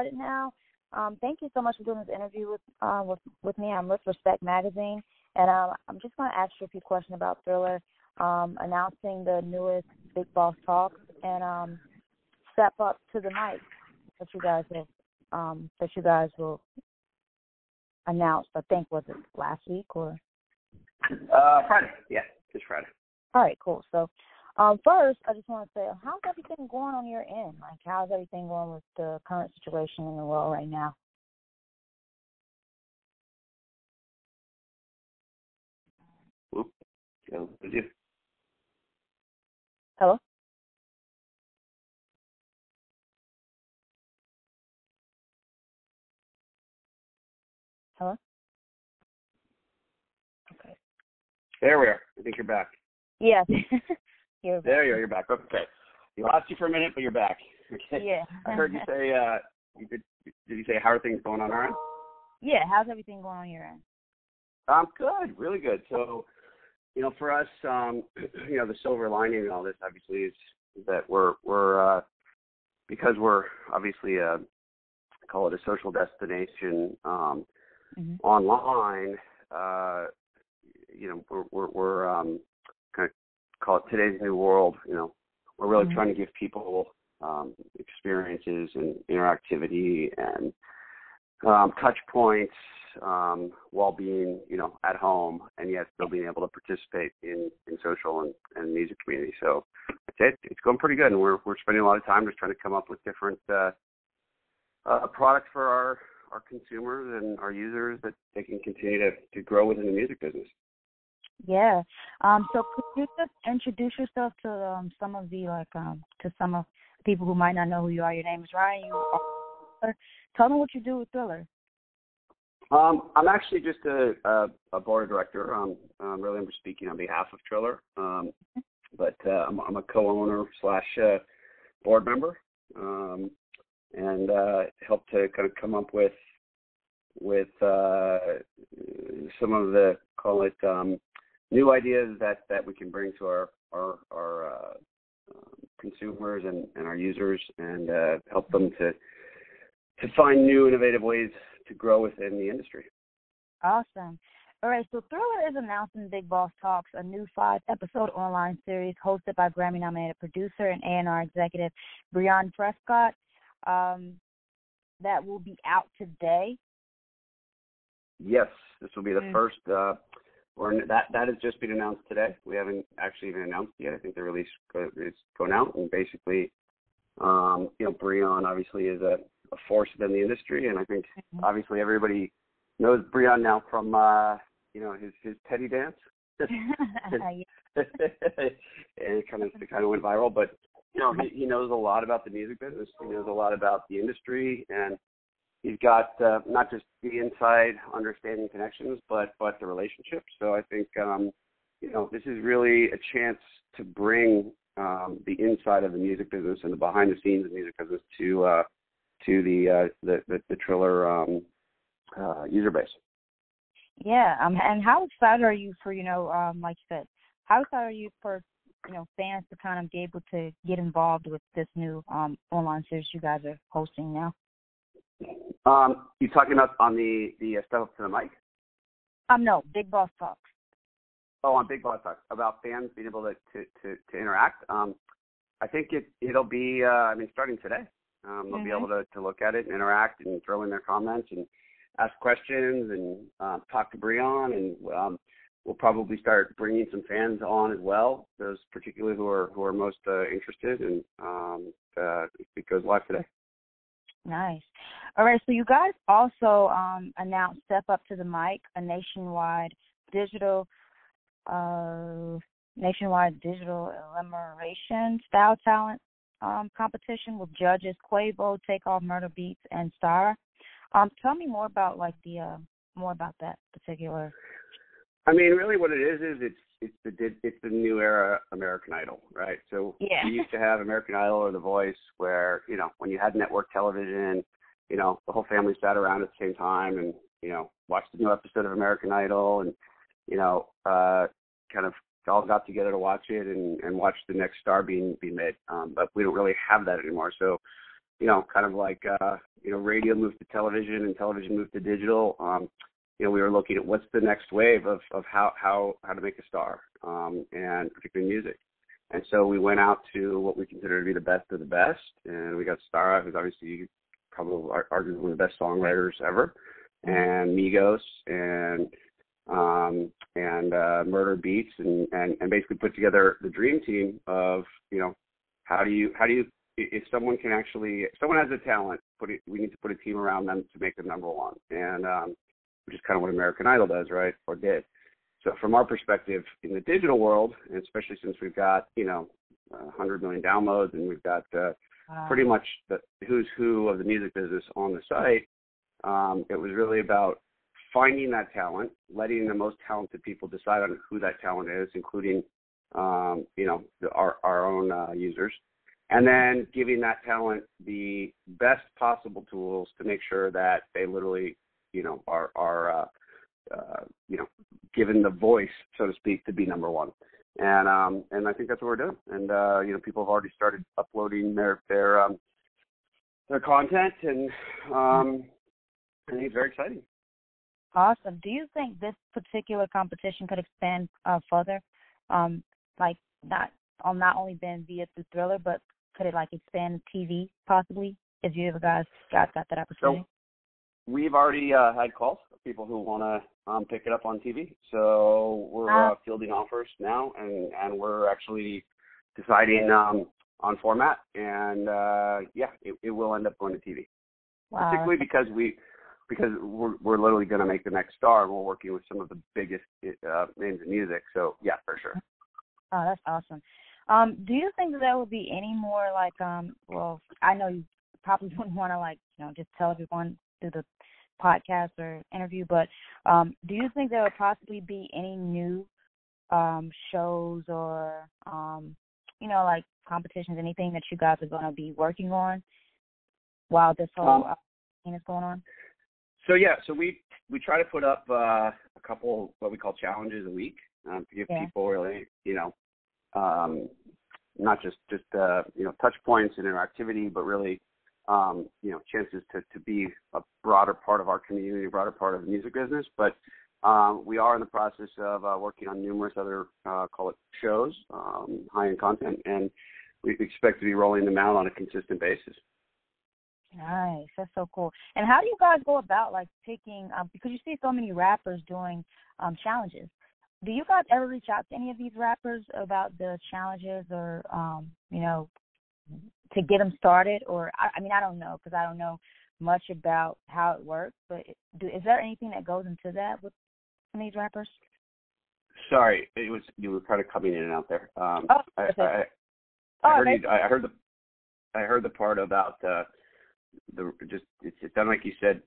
started now. Um, thank you so much for doing this interview with uh, with with me. I'm with Respect Magazine, and um, I'm just going to ask you a few questions about Thriller um, announcing the newest Big Boss Talks and um, Step Up to the Mic that you guys have um, that you guys will announce. I think was it last week or? Uh, Friday. Yeah, this Friday. All right, cool. So, um, first, I just want to say, how's everything going on your end? Like, how's everything going with the current situation in the world right now? Whoop. Go with you. Hello. Hello. Okay. There we are. I think you're back. Yes. you're There you are. You're back. Okay. We lost you for a minute, but you're back. Okay. Yeah. I heard you say. Uh, you did. Did you say how are things going on our end? yeah. How's everything going on your end? Um, good, really good. So, you know, for us, um, you know, the silver lining in all this obviously is, that we're we're uh, because we're obviously a call it a social destination um, hmm online. Uh, you know, we're we're, we're um, call it today's new world. You know, we're really Mhm. trying to give people um, experiences and interactivity and um, touch points um, while being, you know, at home and yet still being able to participate in, in social and, and music community. So it. It's going pretty good, and we're we're spending a lot of time just trying to come up with different uh, uh, products for our our consumers and our users that they can continue to to grow within the music business. Yeah. Um. So could you just introduce yourself to um some of the like um to some of the people who might not know who you are? Your name is Ryan. You are. Tell them what you do with Thriller. Um, I'm actually just a, a, a board director. Um, um, really, I'm speaking on behalf of Triller, um, but uh, I'm, I'm a co-owner slash uh, board member, um, and uh, help to kind of come up with with uh, some of the call it um, new ideas that, that we can bring to our our, our uh, um, consumers and, and our users, and uh, help them to to find new innovative ways to grow within the industry. Awesome. All right, so Thriller is announcing Big Boss Talks, a new five-episode online series hosted by Grammy-nominated producer and A&R executive Breyon Prescott. Um, that will be out today. Yes, this will be the Mm. first. Uh, or that that has just been announced today. We haven't actually even announced yet. I think the release go- is going out, and basically, um, you know, Breyon obviously is a, a force within the industry, and I think Mhm. obviously everybody knows Breyon now from uh, you know his his Teddy dance. And it kind of it kind of went viral. But you know, he, he knows a lot about the music business. He knows a lot about the industry, and he's got uh, not just the inside understanding connections, but but the relationships. So I think um, you know this is really a chance to bring um, the inside of the music business and the behind the scenes of the music business to uh, to the, uh, the the the Triller um, uh, user base. Yeah, um, and how excited are you for you know, um, like you said, how excited are you for you know fans to kind of be able to get involved with this new um online series you guys are hosting now? Um, you talking about on the the uh, stuff up to the mic? Um, no, Big Boss Talks. Oh, on Big Boss Talk about fans being able to to to, to interact. Um, I think it it'll be. Uh, I mean, starting today, um, they'll be Mhm. able to to look at it and interact and throw in their comments and ask questions and uh, talk to Breyon and um, we'll probably start bringing some fans on as well. Those particularly who are who are most uh, interested and um, uh, it goes live today. Nice. All right, so you guys also um announced Step Up to the Mic, a nationwide digital uh nationwide digital elimination style talent um competition with judges Quavo, Takeoff, Murder Beats, and Starrah. Um, tell me more about like the uh more about that particular I mean, really, what it is is it's it's the it's the new era American Idol, right? So Yeah. we used to have American Idol or The Voice, where you know when you had network television, you know the whole family sat around at the same time and you know watched the new episode of American Idol and you know uh kind of all got together to watch it and and watch the next star being being made. Um, but we don't really have that anymore. So you know, kind of like uh, you know, radio moved to television and television moved to digital. Um, you know, we were looking at what's the next wave of of how how how to make a star, um, and particularly music. And so we went out to what we consider to be the best of the best, and we got Starrah, who's obviously probably arguably the best songwriters ever, and Migos, and um, and uh, Murder Beats, and, and and basically put together the dream team of you know how do you how do you if someone can actually if someone has a talent, put it, we need to put a team around them to make them number one, and um, which is kind of what American Idol does, right, or did. So from our perspective in the digital world, and especially since we've got you know 100 million downloads and we've got uh, wow. pretty much the who's who of the music business on the site, um, it was really about finding that talent, letting the most talented people decide on who that talent is, including um, you know the, our our own uh, users, and then giving that talent the best possible tools to make sure that they literally you know are are uh, uh, you know given the voice so to speak to be number one. And um and I think that's what we're doing. And uh you know people have already started uploading their their um their content and um I think it's very exciting. Awesome. Do you think this particular competition could expand uh further? Um like not on not only been via the thriller but could it like expand TV possibly? If you ever guys got got that opportunity? So we've already uh, had calls of people who want to um, pick it up on TV. So we're uh, uh, fielding offers now, and and we're actually deciding um, on format. And uh, yeah, it, it will end up going to TV, wow. particularly because we because we're we're literally going to make the next star, and we're working with some of the biggest uh, names in music. So yeah, for sure. Oh, that's awesome. Um, do you think that there will be any more like um well, I know you probably wouldn't want to like, you know, just tell everyone through the podcast or interview, but um do you think there will possibly be any new um shows or um you know, like competitions, anything that you guys are gonna be working on while this whole um, thing is going on? So yeah, so we we try to put up uh, a couple what we call challenges a week um, to give yeah. people really, you know, um, not just just uh, you know touch points and interactivity, but really um, you know chances to to be a broader part of our community, a broader part of the music business. But um, we are in the process of uh, working on numerous other uh, call it shows, um, high end content, and we expect to be rolling them out on a consistent basis. Nice, that's so cool. And how do you guys go about like picking? Um, because you see so many rappers doing um, challenges do you guys ever reach out to any of these rappers about the challenges or um you know to get them started or i, I mean i don't know because i don't know much about how it works but do, is there anything that goes into that with these rappers? Sorry it was you were kind of coming in and out there. Um oh, I, I, I, oh, I heard you, I heard the I heard the part about uh the just it, it sounded like you said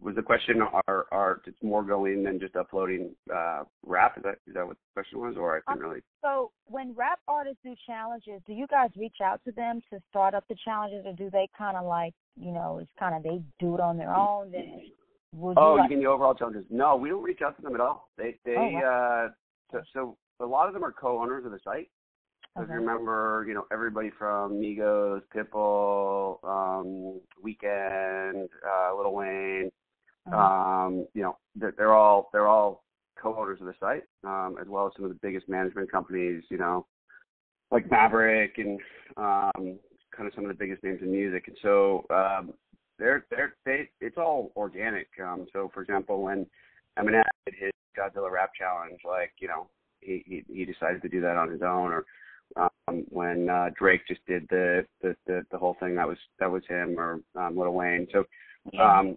was the question are are it's more going than just uploading uh rap? Is that is that what the question was? Or I didn't really so when rap artists do challenges do you guys reach out to them to start up the challenges or do they kind of like you know it's kind of they do it on their own then would oh you, like... you mean the overall challenges? No we don't reach out to them at all. They they oh, wow. uh so, so a lot of them are co-owners of the site. Okay. I remember, you know, everybody from Migos, Pitbull, um, Weeknd, uh, Lil Wayne, uh-huh. Um, you know, they're, they're all they're all co-owners of the site, um, as well as some of the biggest management companies. You know, like Maverick and um, kind of some of the biggest names in music. And so um, they're they're they it's all organic. Um, so for example, when Eminem did his Godzilla Rap Challenge, like you know, he he, he decided to do that on his own, or um, when uh, Drake just did the, the the the whole thing that was that was him, or um, Lil Wayne. So um,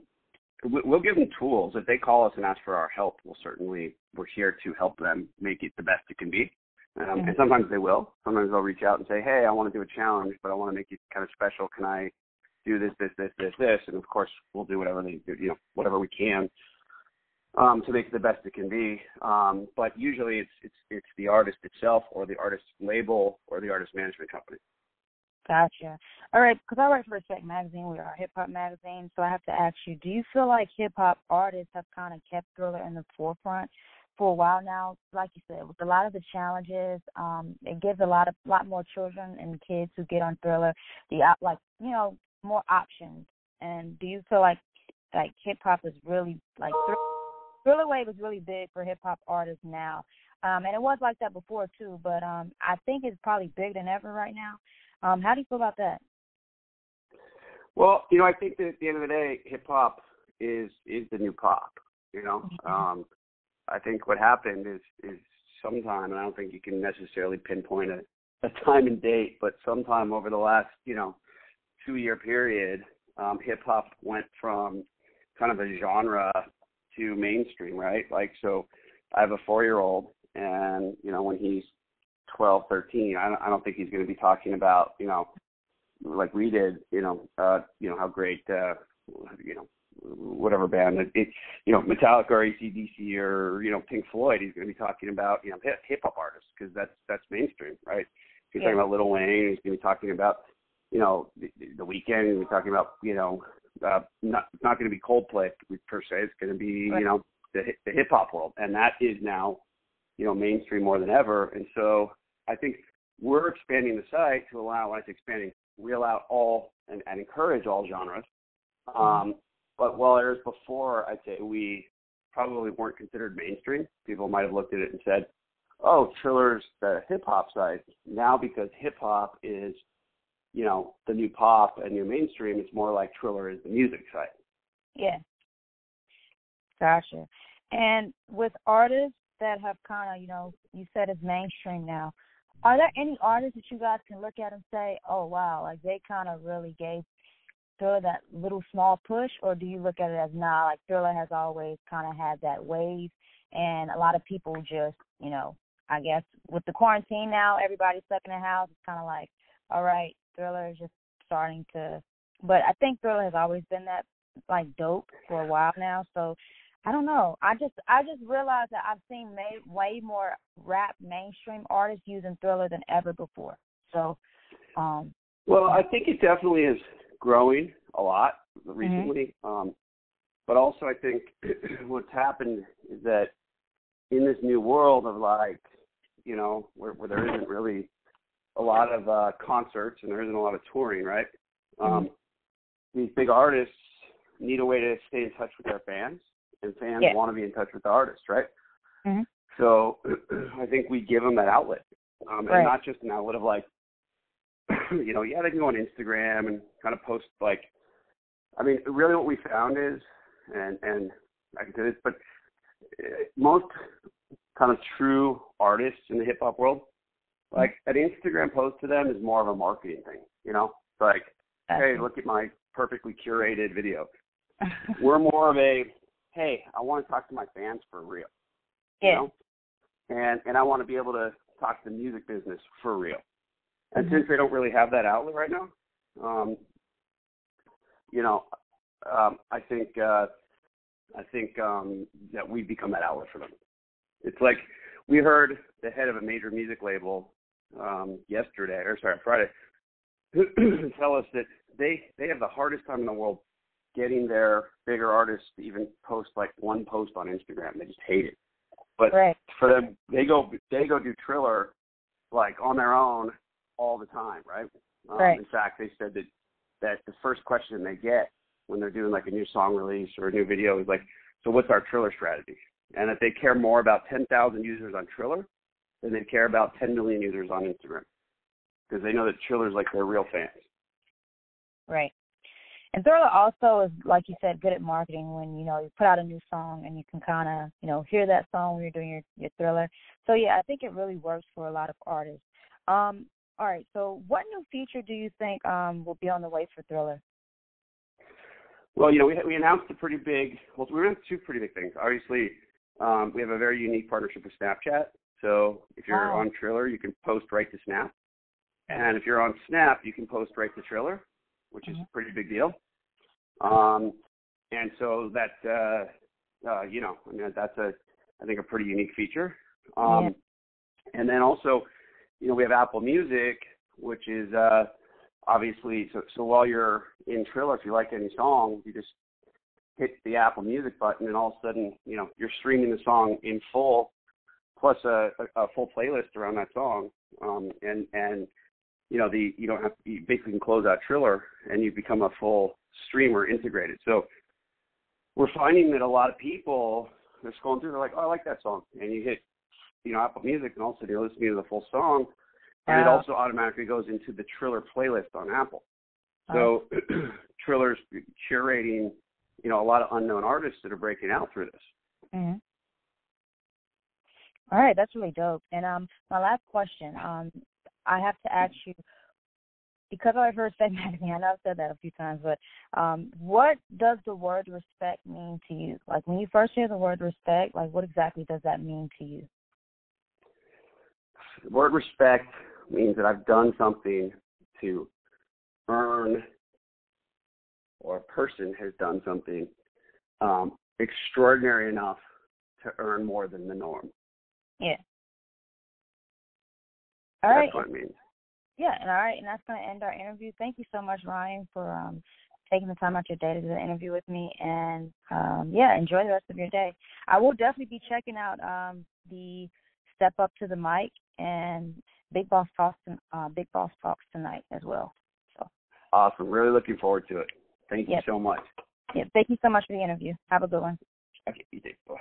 we'll give them tools. If they call us and ask for our help, we'll certainly we're here to help them make it the best it can be. Um. And sometimes they will. Sometimes they'll reach out and say, "Hey, I want to do a challenge, but I want to make it kind of special. Can I do this, this, this, this, this?" And of course, we'll do whatever they, do, you know, whatever we can um, to make it the best it can be. Um, but usually, it's it's it's the artist itself, or the artist label, or the artist management company. Gotcha. All right, because I write for Respect Magazine. We are a hip hop magazine, so I have to ask you: Do you feel like hip hop artists have kind of kept Thriller in the forefront for a while now? Like you said, with a lot of the challenges, um, it gives a lot of lot more children and kids who get on Thriller the like you know more options? And do you feel like like hip hop is really like Thriller Wave is really big for hip hop artists now, um, and it was like that before too. But um, I think it's probably bigger than ever right now. Um, how do you feel about that? Well, you know, I think that at the end of the day, hip hop is is the new pop. You know, mm-hmm. um, I think what happened is is sometime, and I don't think you can necessarily pinpoint a, a time and date, but sometime over the last you know two year period, um, hip hop went from kind of a genre to mainstream, right? Like, so I have a four year old, and you know, when he's 12, 13, I don't, I don't think he's going to be talking about, you know, like we did, you know, uh, you know how great, uh, you know, whatever band it, it you know Metallica or ACDC or you know Pink Floyd. He's going to be talking about you know hip hop artists because that's that's mainstream, right? He's yeah. talking about Lil Wayne. He's going to be talking about you know the, the Weeknd. He's talking about you know uh, not not going to be Coldplay per se. It's going to be right. you know the the hip hop world, and that is now you know mainstream more than ever. And so I think we're expanding the site to allow, when I say expanding, reel out all and, and encourage all genres. Mm-hmm. Um, but whereas before, I'd say we probably weren't considered mainstream. People might have looked at it and said, "Oh, Triller's the hip hop side." Now, because hip hop is you know, the new pop and new mainstream. It's more like Triller is the music side. Yeah. Gotcha. And with artists that have kind of, you know, you said it's mainstream now, are there any artists that you guys can look at and say, oh, wow, like they kind of really gave Thriller that little small push, or do you look at it as nah, like Thriller has always kind of had that wave, and a lot of people just, you know, I guess with the quarantine now, everybody's stuck in the house. It's kind of like, all right, Thriller is just starting to, but I think Thriller has always been that like dope for a while now. So I don't know. I just I just realized that I've seen may, way more rap mainstream artists using Thriller than ever before. So, um, well, I think it definitely is growing a lot recently. Mm-hmm. Um, but also, I think what's happened is that in this new world of like, you know, where, where there isn't really a lot of uh, concerts and there isn't a lot of touring, right? Mm-hmm. Um, these big artists need a way to stay in touch with their fans, and fans yeah. want to be in touch with the artist, right? Mm-hmm. So I think we give them that outlet, um, right. and not just an outlet of like, you know, yeah, they can go on Instagram and kind of post like, I mean, really what we found is, and and I can say this, but uh, most kind of true artists in the hip hop world like an Instagram post to them is more of a marketing thing, you know? Like, hey, look at my perfectly curated video. We're more of a, hey, I want to talk to my fans for real. Yeah. You know? And and I want to be able to talk to the music business for real. And mm-hmm. since they don't really have that outlet right now, um, you know, um, I think uh, I think um, that we've become that outlet for them. It's like we heard the head of a major music label um, yesterday or sorry Friday tell us that they they have the hardest time in the world getting their bigger artists to even post like one post on Instagram. They just hate it. But right. for them, they go they go do Triller like on their own all the time, right? Um, right. In fact, they said that that the first question they get when they're doing like a new song release or a new video is like, so what's our Triller strategy? And that they care more about 10,000 users on Triller than they care about 10 million users on Instagram because they know that Triller's like their real fans. Right. And Thriller also is, like you said, good at marketing. When you know you put out a new song and you can kind of, you know, hear that song when you're doing your your Thriller. So yeah, I think it really works for a lot of artists. Um, all right. So what new feature do you think um will be on the way for Thriller? Well, you know, we we announced a pretty big. Well, we announced two pretty big things. Obviously, um, we have a very unique partnership with Snapchat. So if you're wow. on Triller, you can post right to Snap. And if you're on Snap, you can post right to Triller, which mm-hmm. is a pretty big deal. Um, and so that, uh, uh, you know, I mean, that's a, I think, a pretty unique feature. Um, yeah. And then also, you know, we have Apple Music, which is uh, obviously, so, so while you're in Triller, if you like any song, you just hit the Apple Music button, and all of a sudden, you know, you're streaming the song in full plus a, a, a full playlist around that song. Um, and and you know the you don't have you basically can close out Triller and you become a full streamer integrated. So we're finding that a lot of people they're scrolling through, they're like, oh, I like that song, and you hit you know Apple Music, and also you listen to the full song, and it also automatically goes into the Triller playlist on Apple. So Triller's curating, you know, a lot of unknown artists that are breaking out through this. Mm-hmm. All right, that's really dope. And um, my last question, um, I have to ask you because I've heard magazine. I know I've said that a few times, but um, what does the word respect mean to you? Like when you first hear the word respect, like what exactly does that mean to you? The word respect means that I've done something to earn, or a person has done something um, extraordinary enough to earn more than the norm. Yeah. All That's what it means. Yeah, and all right, and that's going to end our interview. Thank you so much, Ryan, for um, taking the time out your day to do the interview with me. And um, yeah, enjoy the rest of your day. I will definitely be checking out um, the Step Up to the Mic and Big Boss Talks, uh, Big Boss Talks tonight as well. So awesome. Really looking forward to it. Thank you so much. Yeah, thank you so much for the interview. Have a good one. Okay, you too. Bye.